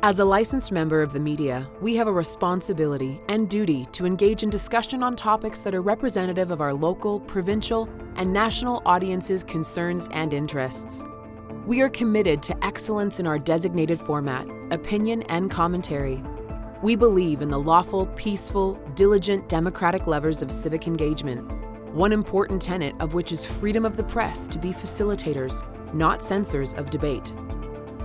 As a licensed member of the media, we have a responsibility and duty to engage in discussion on topics that are representative of our local, provincial, and national audiences' concerns and interests. We are committed to excellence in our designated format, opinion, and commentary. We believe in the lawful, peaceful, diligent, democratic levers of civic engagement, one important tenet of which is freedom of the press to be facilitators, not censors of debate.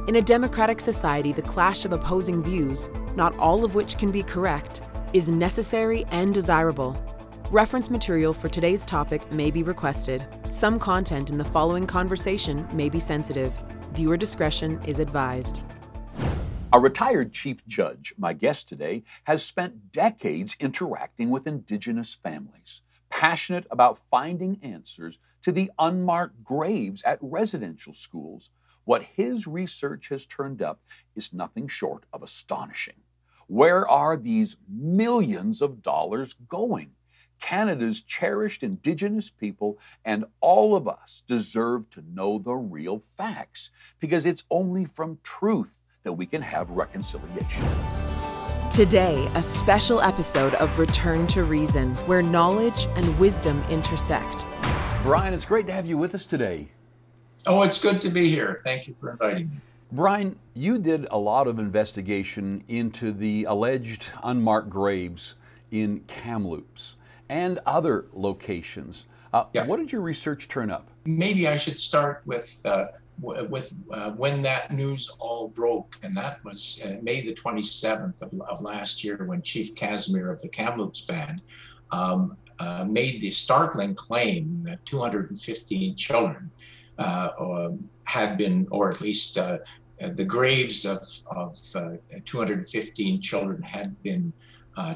In a democratic society, the clash of opposing views, not all of which can be correct, is necessary and desirable. Reference material for today's topic may be requested. Some content in the following conversation may be sensitive. Viewer discretion is advised. A retired chief judge, my guest today, has spent decades interacting with Indigenous families, passionate about finding answers to the unmarked graves at residential schools what his research has turned up is nothing short of astonishing. Where are these millions of dollars going? Canada's cherished Indigenous people and all of us deserve to know the real facts because it's only from truth that we can have reconciliation. Today, a special episode of Return to Reason, where knowledge and wisdom intersect. Brian, it's great to have you with us today. Oh, it's good to be here. Thank you for inviting me. Brian, you did a lot of investigation into the alleged unmarked graves in Kamloops and other locations. Uh, yeah. What did your research turn up? Maybe I should start with uh, with uh, when that news all broke, and that was uh, May the 27th of, of, last year, when Chief Casimir of the Kamloops Band um, uh, made the startling claim that 215 children had been, or at least uh, the graves of, of uh, 215 children had been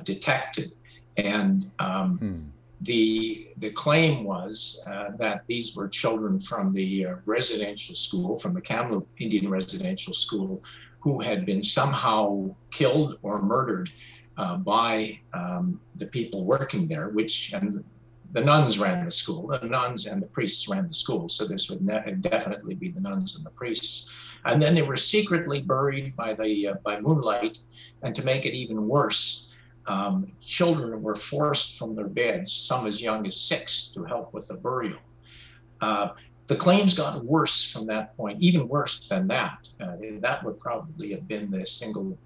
detected. And um, hmm. the, the claim was that these were children from the residential school, from the Kamloops Indian Residential School, who had been somehow killed or murdered uh, by um, the people working there, which and the nuns ran the school. The nuns and the priests ran the school. So this would ne- definitely be the nuns and the priests. And then they were secretly buried by the uh, by moonlight. And to make it even worse, um, children were forced from their beds, some as young as six, to help with the burial. Uh, the claims got worse from that point, even worse than that. Uh, that would probably have been the single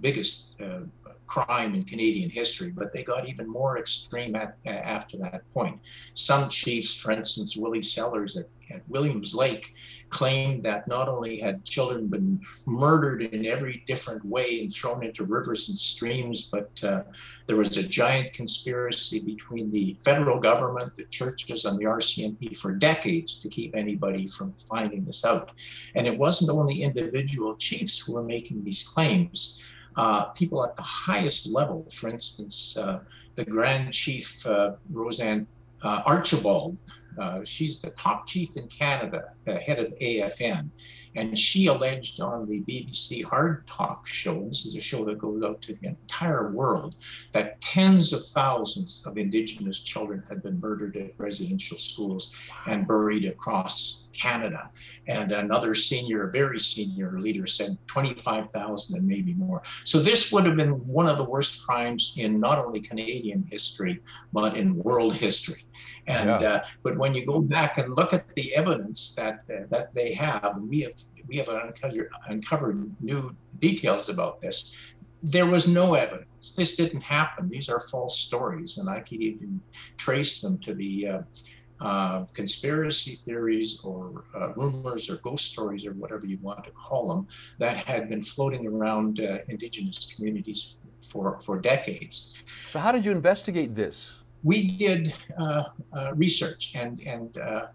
biggest uh, crime in Canadian history, but they got even more extreme at, after that point. Some chiefs, for instance, Willie Sellars at, at Williams Lake, claimed that not only had children been murdered in every different way and thrown into rivers and streams, but uh, there was a giant conspiracy between the federal government, the churches, and the RCMP for decades to keep anybody from finding this out. And it wasn't only individual chiefs who were making these claims uh, people at the highest level, for instance, uh, the Grand Chief uh, Roseanne uh, Archibald, uh, she's the top chief in Canada, the head of AFN. And she alleged on the BBC Hard Talk show, this is a show that goes out to the entire world, that tens of thousands of Indigenous children had been murdered at residential schools and buried across Canada. And another senior, very senior leader said 25,000 and maybe more. So this would have been one of the worst crimes in not only Canadian history, but in world history. And yeah. uh, but when you go back and look at the evidence that uh, that they have, we have we have uncovered, uncovered new details about this. There was no evidence. This didn't happen. These are false stories, and I could even trace them to the uh, uh, conspiracy theories or uh, rumors or ghost stories or whatever you want to call them that had been floating around uh, indigenous communities for, for decades. So, how did you investigate this? We did uh, uh, research, and and uh,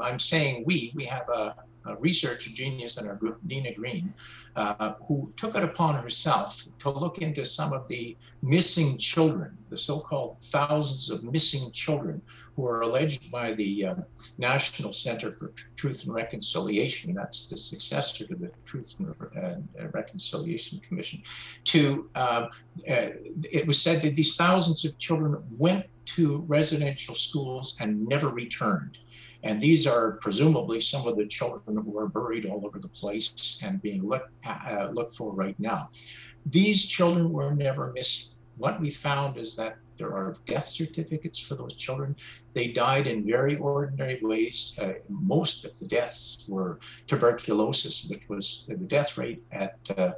I'm saying we. We have a, a, research genius in our group, Nina Green, uh, who took it upon herself to look into some of the missing children, the so-called thousands of missing children who are alleged by the uh, National Center for Truth and Reconciliation, that's the successor to the Truth and uh, Reconciliation Commission, to, uh, uh, it was said that these thousands of children went to residential schools and never returned. And these are presumably some of the children who are buried all over the place and being looked, uh, looked for right now. These children were never missing. What we found is that there are death certificates for those children. They died in very ordinary ways. Uh, most of the deaths were tuberculosis, which was the death rate at uh,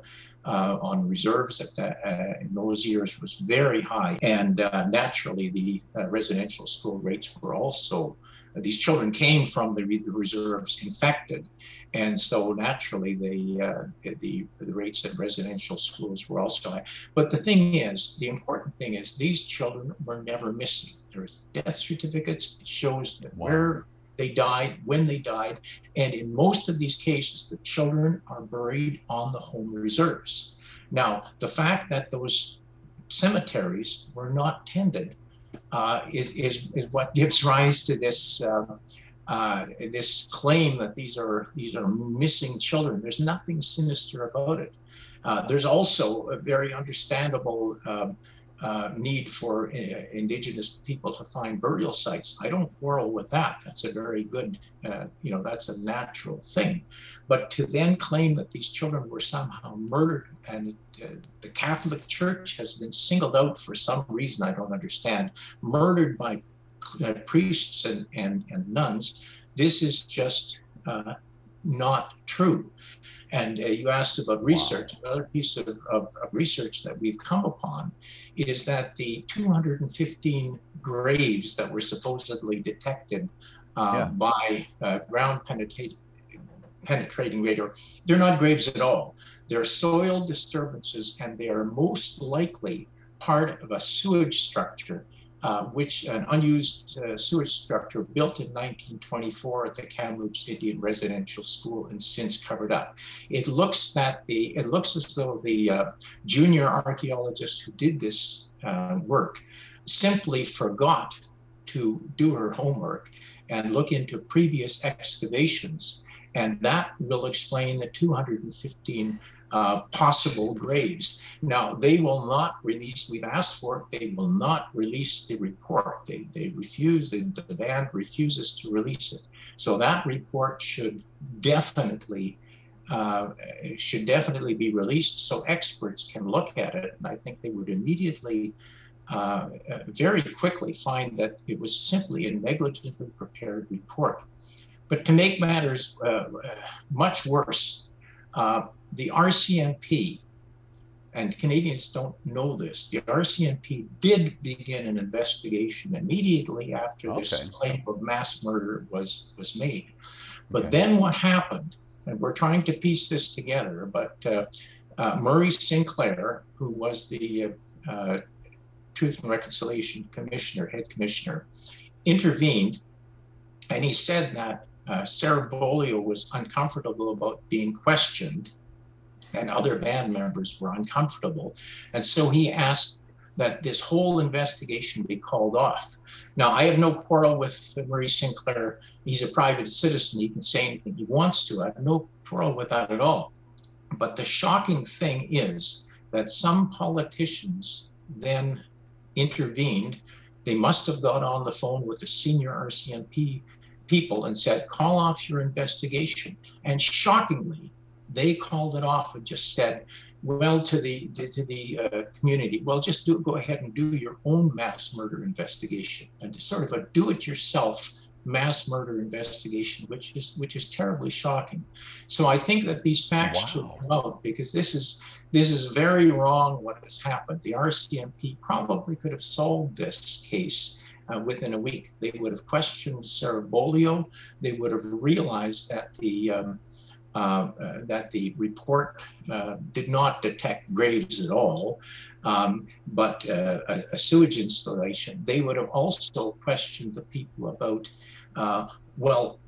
uh, on reserves at the, uh, in those years was very high. And uh, naturally, the uh, residential school rates were also these children came from the, the reserves infected. And so naturally, the, uh, the, the rates at residential schools were also high. But the thing is, the important thing is, these children were never missing. There's death certificates. It shows that wow. where they died, when they died. And in most of these cases, the children are buried on the home reserves. Now, the fact that those cemeteries were not tended uh, is, is, is what gives rise to this um, uh, this claim that these are these are missing children. There's nothing sinister about it. Uh, there's also a very understandable um, uh, need for uh, indigenous people to find burial sites. I don't quarrel with that. That's a very good, uh, you know, that's a natural thing. But to then claim that these children were somehow murdered and uh, the Catholic Church has been singled out for some reason I don't understand, murdered by uh, priests and, and, and nuns, this is just not true. And uh, you asked about research. Wow. Another piece of, of, of, research that we've come upon is that the 215 graves that were supposedly detected uh, yeah. by uh, ground penetrating, penetrating radar, they're not graves at all. They're soil disturbances, and they are most likely part of a sewage structure uh, which an unused uh, sewage structure built in 1924 at the Kamloops Indian Residential School and since covered up. It looks that the it looks as though the uh, junior archaeologist who did this uh, work simply forgot to do her homework and look into previous excavations, and that will explain the 215 uh, possible graves. Now, they will not release, we've asked for it, they will not release the report. They, they refuse, the, the band refuses to release it. So that report should definitely uh, should definitely be released so experts can look at it. And I think they would immediately, uh, very quickly find that it was simply a negligently prepared report. But to make matters uh, much worse, uh, the RCMP, and Canadians don't know this, the RCMP did begin an investigation immediately after okay. this claim of mass murder was, was made. But okay. then what happened, and we're trying to piece this together, but uh, uh, Murray Sinclair, who was the uh, uh Truth and Reconciliation Commissioner, head commissioner, intervened and he said that uh, Sarah Beaulieu was uncomfortable about being questioned and other band members were uncomfortable. And so he asked that this whole investigation be called off. Now, I have no quarrel with Murray Sinclair. He's a private citizen. He can say anything he wants to. I have no quarrel with that at all. But the shocking thing is that some politicians then intervened. They must have got on the phone with the senior RCMP people and said, call off your investigation. And shockingly, they called it off and just said, well, to the to the uh, community, well, just do go ahead and do your own mass murder investigation and sort of a do-it-yourself mass murder investigation, which is which is terribly shocking. So I think that these facts wow. should come out because this is this is very wrong what has happened. The RCMP probably could have solved this case uh, within a week. They would have questioned Sarah They would have realized that the um, uh, uh, that the report uh, did not detect graves at all, um, but uh, a, a, sewage installation. They would have also questioned the people about, uh, well,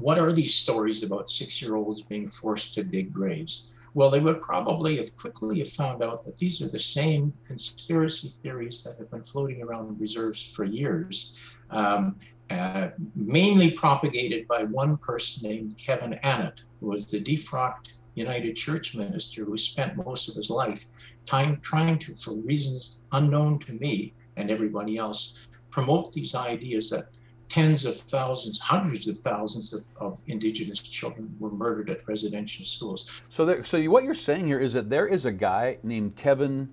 what are these stories about six-year-olds being forced to dig graves? Well, they would probably have quickly have found out that these are the same conspiracy theories that have been floating around the reserves for years. Um, uh, mainly propagated by one person named Kevin Annett, who was the defrocked United Church minister who spent most of his life time trying to, for reasons unknown to me and everybody else, promote these ideas that tens of thousands, hundreds of thousands of, of indigenous children were murdered at residential schools. So, there, so what you're saying here is that there is a guy named Kevin,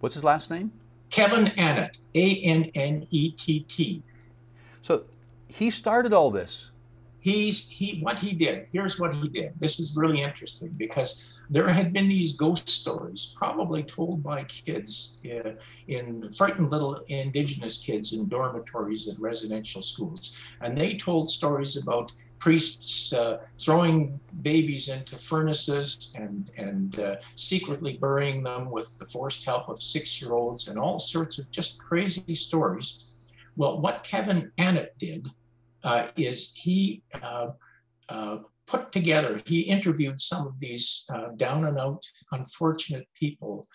what's his last name? Kevin Annett, A N N E T T. So he started all this. He's he what he did. Here's what he did. This is really interesting because there had been these ghost stories, probably told by kids uh, in frightened little indigenous kids in dormitories at residential schools, and they told stories about priests uh, throwing babies into furnaces and and uh, secretly burying them with the forced help of six-year-olds and all sorts of just crazy stories. Well, what Kevin Annett did uh, is he uh, uh, put together, he interviewed some of these uh, down and out, unfortunate people,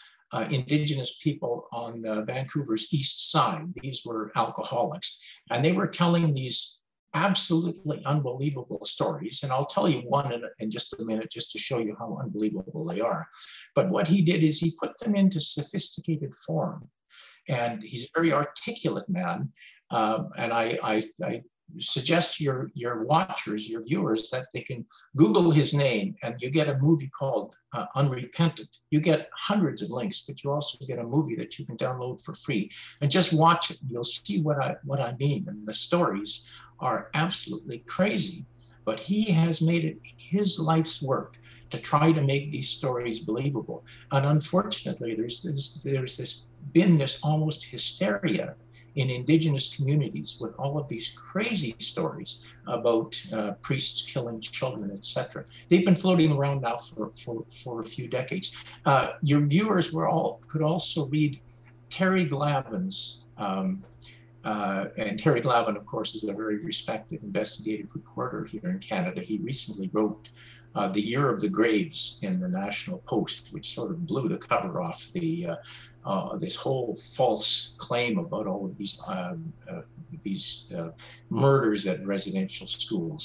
Indigenous people on Vancouver's east side. These were alcoholics, and they were telling these absolutely unbelievable stories. And I'll tell you one in, in, just a minute, just to show you how unbelievable they are. But what he did is he put them into sophisticated form. And he's a very articulate man. Um, and I, I, I suggest to your, your watchers, your viewers, that they can Google his name and you get a movie called uh, Unrepentant. You get hundreds of links, but you also get a movie that you can download for free and just watch it. You'll see what I, what I mean. And the stories are absolutely crazy, but he has made it his life's work to try to make these stories believable. And unfortunately, there's this, there's this been this almost hysteria in indigenous communities with all of these crazy stories about uh, priests killing children, etc. They've been floating around now for, for, for a few decades. Uh, your viewers were all could also read Terry Glavin's um, uh, and Terry Glavin, of course, is a very respected investigative reporter here in Canada. He recently wrote uh, The Year of the Graves in the National Post, which sort of blew the cover off the uh, uh, this whole false claim about all of these um, uh, these uh, murders at residential schools.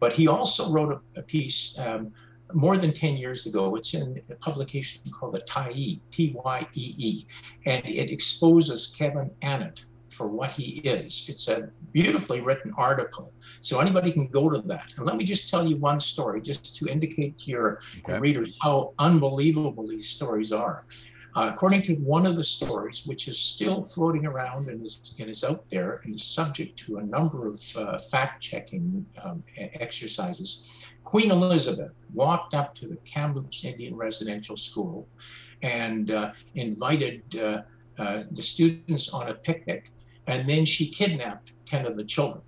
But he also wrote a, a piece um, more than 10 years ago. It's in a publication called the Tyee, T-Y-E-E, and it exposes Kevin Annett for what he is. It's a beautifully written article. So anybody can go to that. And let me just tell you one story, just to indicate to your okay. readers how unbelievable these stories are. Uh, according to one of the stories, which is still floating around and is, and is out there and is subject to a number of uh, fact checking um, exercises, Queen Elizabeth walked up to the Kamloops Indian Residential School and uh, invited uh, uh, the students on a picnic, and then she kidnapped 10 of the children.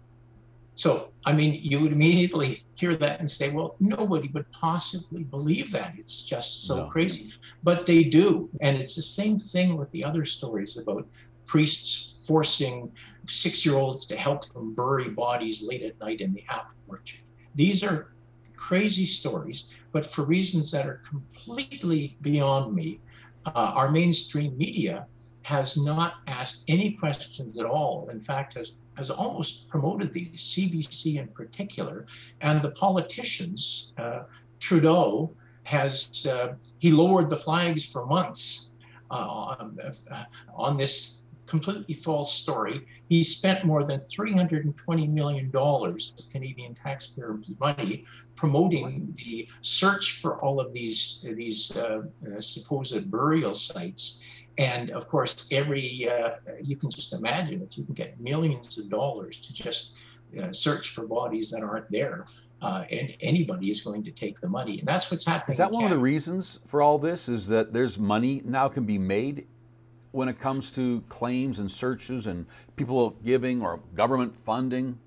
So, I mean, you would immediately hear that and say, well, nobody would possibly believe that. It's just so no. crazy but they do. And it's the same thing with the other stories about priests forcing six year olds to help them bury bodies late at night in the apple orchard. These are crazy stories, but for reasons that are completely beyond me, uh, our mainstream media has not asked any questions at all. In fact, has has almost promoted these, CBC in particular, and the politicians, uh, Trudeau has uh, he lowered the flags for months uh, on, uh, on, this completely false story. He spent more than 320 million dollars of Canadian taxpayer money promoting the search for all of these these uh, uh, supposed burial sites. And of course, every uh, you can just imagine if you can get millions of dollars to just search for bodies that aren't there uh, and anybody is going to take the money. And that's what's happening. Is that one of the reasons for all this? Is that there's money now can be made when it comes to claims and searches and people giving or government funding?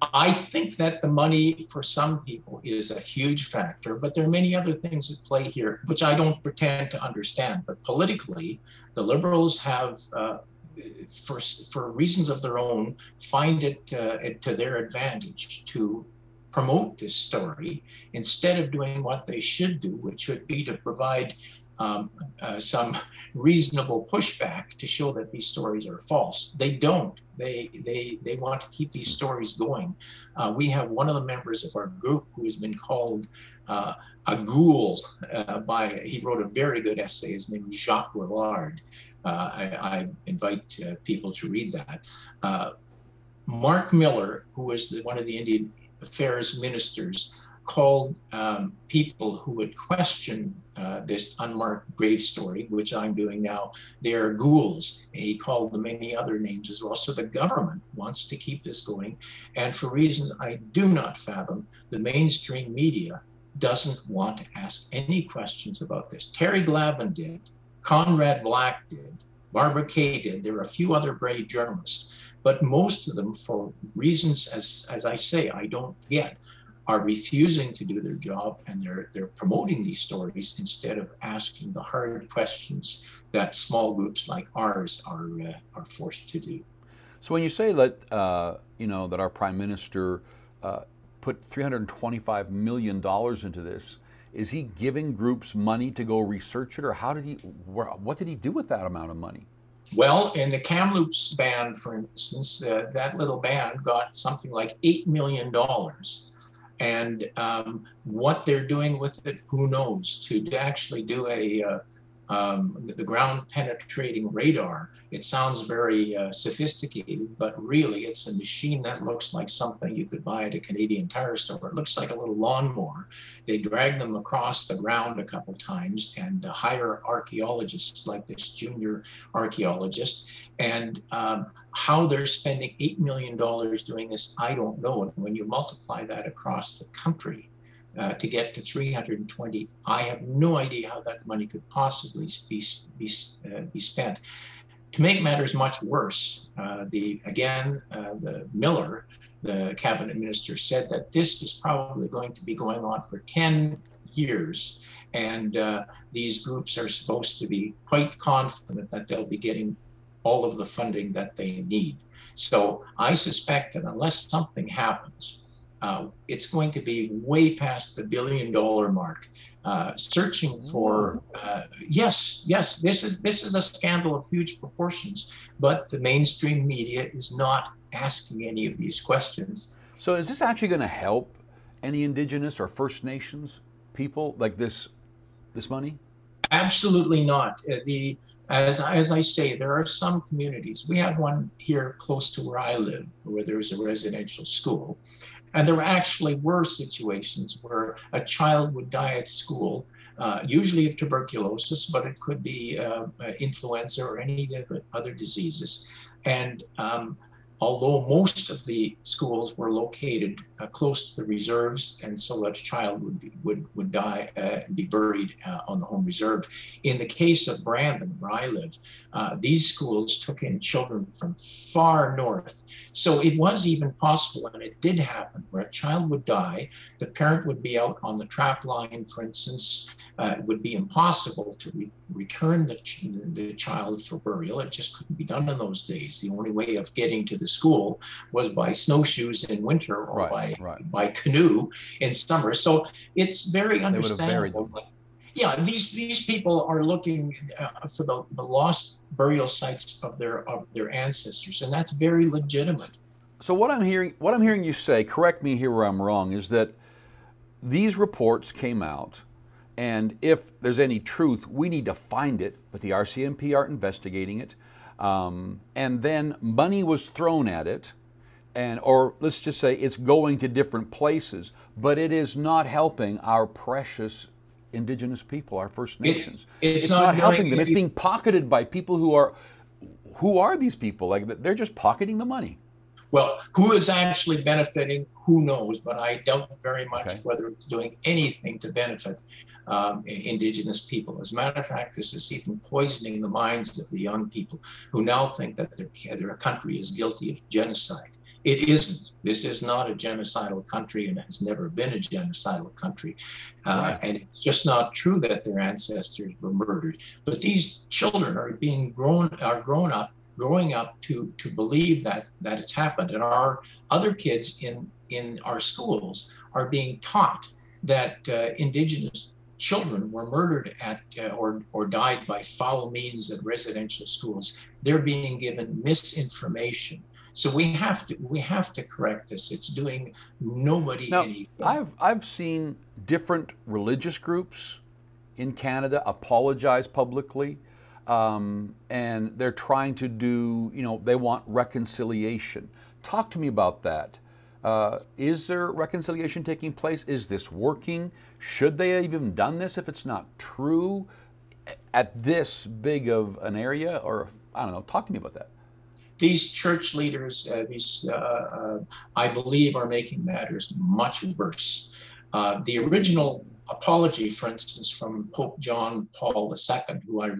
I think that the money for some people is a huge factor, but there are many other things at play here, which I don't pretend to understand. But politically, the Liberals have. Uh, for, for reasons of their own, find it uh, to their advantage to promote this story instead of doing what they should do, which would be to provide um, uh, some reasonable pushback to show that these stories are false. They don't. They they they want to keep these stories going. Uh, we have one of the members of our group who has been called uh, a ghoul uh, by. He wrote a very good essay. His name is Jacques Rouillard. Uh, I, I, invite uh, people to read that Marc Miller, who was the, one of the Indian Affairs ministers, called um, people who would question uh, this unmarked grave story, which I'm doing now, they're ghouls. He called them many other names as well. So the government wants to keep this going. And for reasons I do not fathom, the mainstream media doesn't want to ask any questions about this. Terry Glavin did, Conrad Black did, Barbara Kay did. There are a few other brave journalists, but most of them, for reasons as, as I say, I don't get, are refusing to do their job and they're they're promoting these stories instead of asking the hard questions that small groups like ours are uh, are forced to do. So when you say that uh, you know that our prime minister uh, put 325 million dollars into this, is he giving groups money to go research it, or how did he? What did he do with that amount of money? Well, in the Kamloops band, for instance, uh, that little band got something like eight million dollars and um, what they're doing with it, who knows? To, to actually do a uh, um, the ground penetrating radar. It sounds very uh, sophisticated, but really it's a machine that looks like something you could buy at a Canadian tire store. It looks like a little lawnmower. They drag them across the ground a couple times and uh, hire archaeologists like this junior archaeologist. And um, how they're spending $8 million doing this, I don't know. And when you multiply that across the country, uh, to get to 320. I have no idea how that money could possibly be, be, uh, be spent. To make matters much worse, uh, the again, uh, the Miller, the cabinet minister, said that this is probably going to be going on for 10 years. And uh, these groups are supposed to be quite confident that they'll be getting all of the funding that they need. So I suspect that unless something happens, uh, it's going to be way past the billion dollar mark. Uh, searching for uh, yes, yes, this is this is a scandal of huge proportions, but the mainstream media is not asking any of these questions. So, is this actually going to help any Indigenous or First Nations people like this this money? Absolutely not. Uh, the as as I say, there are some communities. We have one here close to where I live, where there's a residential school, and there actually were situations where a child would die at school, uh, usually of tuberculosis, but it could be uh, influenza or any other diseases. And um, although most of the schools were located uh, close to the reserves, and so that a child would be, would would die uh, and be buried uh, on the home reserve. In the case of Brandon, where I live, uh, these schools took in children from far north. So it was even possible, and it did happen, where a child would die, the parent would be out on the trap line, for instance. Uh, it would be impossible to re- return the, ch- the child for burial. It just couldn't be done in those days. The only way of getting to the school was by snowshoes in winter or right, by right. by canoe in summer. So it's very understandable. Yeah, these these people are looking uh, for the, the lost burial sites of their of their ancestors, and that's very legitimate. So what I'm hearing what I'm hearing you say, correct me here where I'm wrong, is that these reports came out and if there's any truth, we need to find it, but the RCMP aren't investigating it. Um, and then money was thrown at it, and or let's just say it's going to different places, but it is not helping our precious indigenous people, our First Nations. It, it's, it's, not, not helping them. It's being pocketed by people who are who are these people? Like they're just pocketing the money. Well, who is actually benefiting? Who knows? But I doubt very much okay. whether it's doing anything to benefit um, indigenous people. As a matter of fact, this is even poisoning the minds of the young people who now think that their, their country is guilty of genocide. It isn't. This is not a genocidal country and has never been a genocidal country. Uh, and it's just not true that their ancestors were murdered. But these children are being grown, are grown up, growing up to, to believe that, that it's happened. And our other kids in, in our schools are being taught that uh, indigenous children were murdered at uh, or, or died by foul means at residential schools, they're being given misinformation. So we have to we have to correct this. It's doing nobody now, any good. I've I've seen different religious groups in Canada apologize publicly, um, and they're trying to do you know they want reconciliation. talk to me about that. Uh, is there reconciliation taking place? Is this working? Should they have even done this if it's not true at this big of an area? Or I don't know. Talk to me about that. These church leaders, uh, these uh, uh I believe, are making matters much worse. Uh, the original apology, for instance, from Pope John Paul II, who I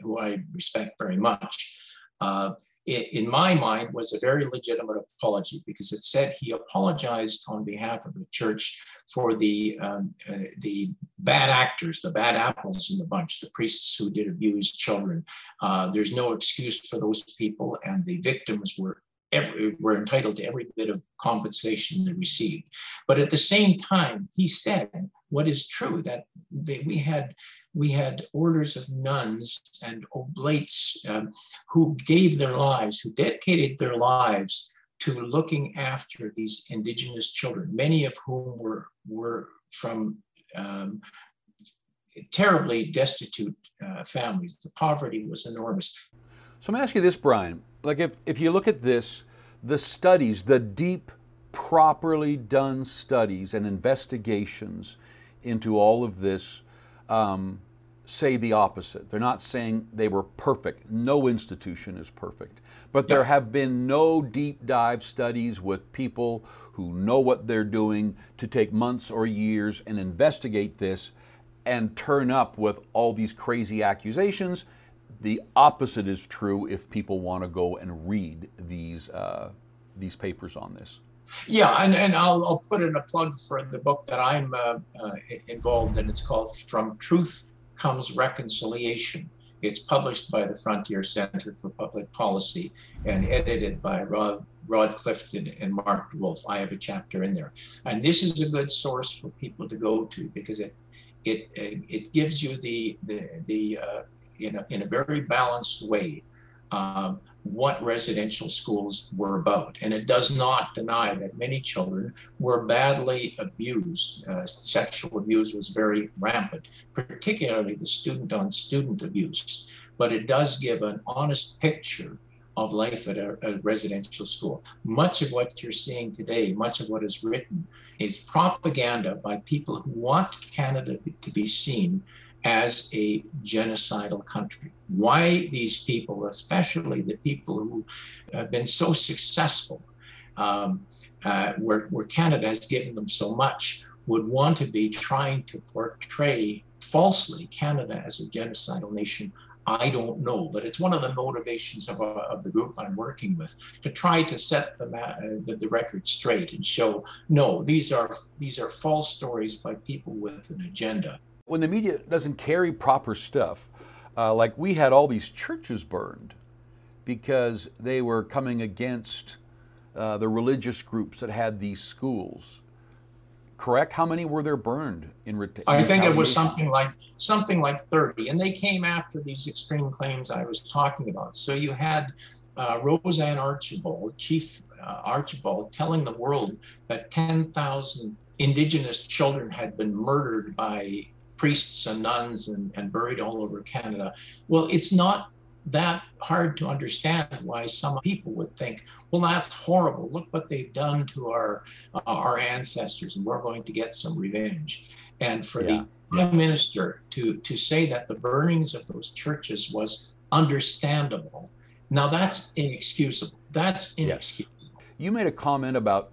who I respect very much uh, in my mind, was a very legitimate apology because it said he apologized on behalf of the church for the um, uh, the bad actors, the bad apples in the bunch, the priests who did abuse children. Uh, there's no excuse for those people, and the victims were every, were entitled to every bit of compensation they received. But at the same time, he said what is true that they, we had we had orders of nuns and oblates um, who gave their lives, who dedicated their lives to looking after these indigenous children, many of whom were, were from um, terribly destitute uh, families. The poverty was enormous. So I'm asking you this, Brian. Like if, if you look at this, the studies, the deep, properly done studies and investigations into all of this, um, say the opposite. They're not saying they were perfect. No institution is perfect. But there have been no deep dive studies with people who know what they're doing to take months or years and investigate this and turn up with all these crazy accusations. The opposite is true if people want to go and read these, uh, these papers on this. Yeah, and, and I'll, I'll put in a plug for the book that I'm uh, uh, involved in. It's called From Truth Comes Reconciliation. It's published by the Frontier Center for Public Policy and edited by Rod, Rod Clifton and Mark Wolf. I have a chapter in there. And this is a good source for people to go to because it it it gives you the the, the uh, in, a, in a very balanced way um, what residential schools were about. And it does not deny that many children were badly abused. Uh, sexual abuse was very rampant, particularly the student on student abuse. But it does give an honest picture of life at a, a, residential school. Much of what you're seeing today, much of what is written, is propaganda by people who want Canada to be seen as a genocidal country. Why these people, especially the people who have been so successful, um, uh, where, where Canada has given them so much, would want to be trying to portray falsely Canada as a genocidal nation. I don't know, but it's one of the motivations of, uh, of the group I'm working with to try to set the, uh, the, the record straight and show no, these are these are false stories by people with an agenda. When the media doesn't carry proper stuff, uh, like we had all these churches burned because they were coming against uh, the religious groups that had these schools. Correct? How many were there burned in? Ret- I think it was something like something like thirty, and they came after these extreme claims I was talking about. So you had uh, Roseanne Archibald, Chief uh, Archibald, telling the world that ten thousand Indigenous children had been murdered by priests and nuns and, and buried all over Canada. Well, it's not that hard to understand why some people would think, well, that's horrible. Look what they've done to our uh, our ancestors, and we're going to get some revenge. And for yeah. the prime minister to to say that the burnings of those churches was understandable, now that's inexcusable. That's inexcusable. Yes. You made a comment about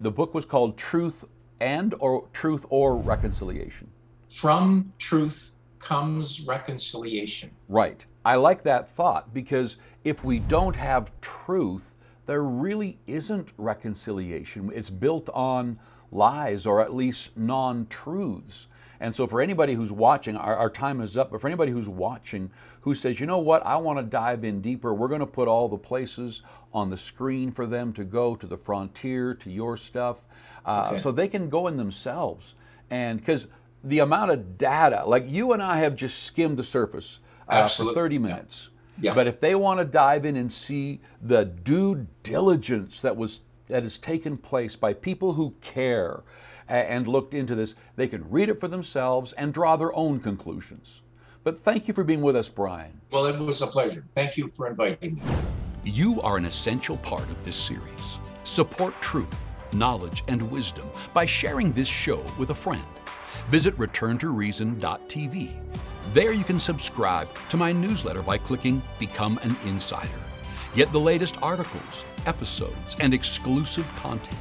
the book was called Truth and or Truth or Reconciliation. From truth comes reconciliation. Right. I like that thought because if we don't have truth, there really isn't reconciliation. It's built on lies or at least non truths. And so, for anybody who's watching, our, our, time is up, but for anybody who's watching who says, you know what, I want to dive in deeper, we're going to put all the places on the screen for them to go to the frontier, to your stuff, uh, okay. so they can go in themselves. And because the amount of data, like you and I have just skimmed the surface uh, for 30 minutes. Yeah. yeah. But if they want to dive in and see the due diligence that was that has taken place by people who care and looked into this, they can read it for themselves and draw their own conclusions. But thank you for being with us, Brian. Well, it was a pleasure. Thank you for inviting me. You are an essential part of this series. Support truth, knowledge, and wisdom by sharing this show with a friend. Visit returntoreason.tv. There you can subscribe to my newsletter by clicking Become an Insider. Get the latest articles, episodes, and exclusive content.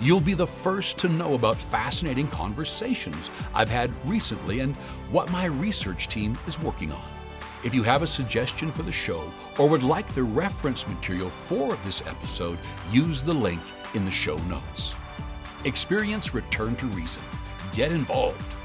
You'll be the first to know about fascinating conversations I've had recently and what my research team is working on. If you have a suggestion for the show or would like the reference material for this episode, use the link in the show notes. Experience Return to Reason. Get involved.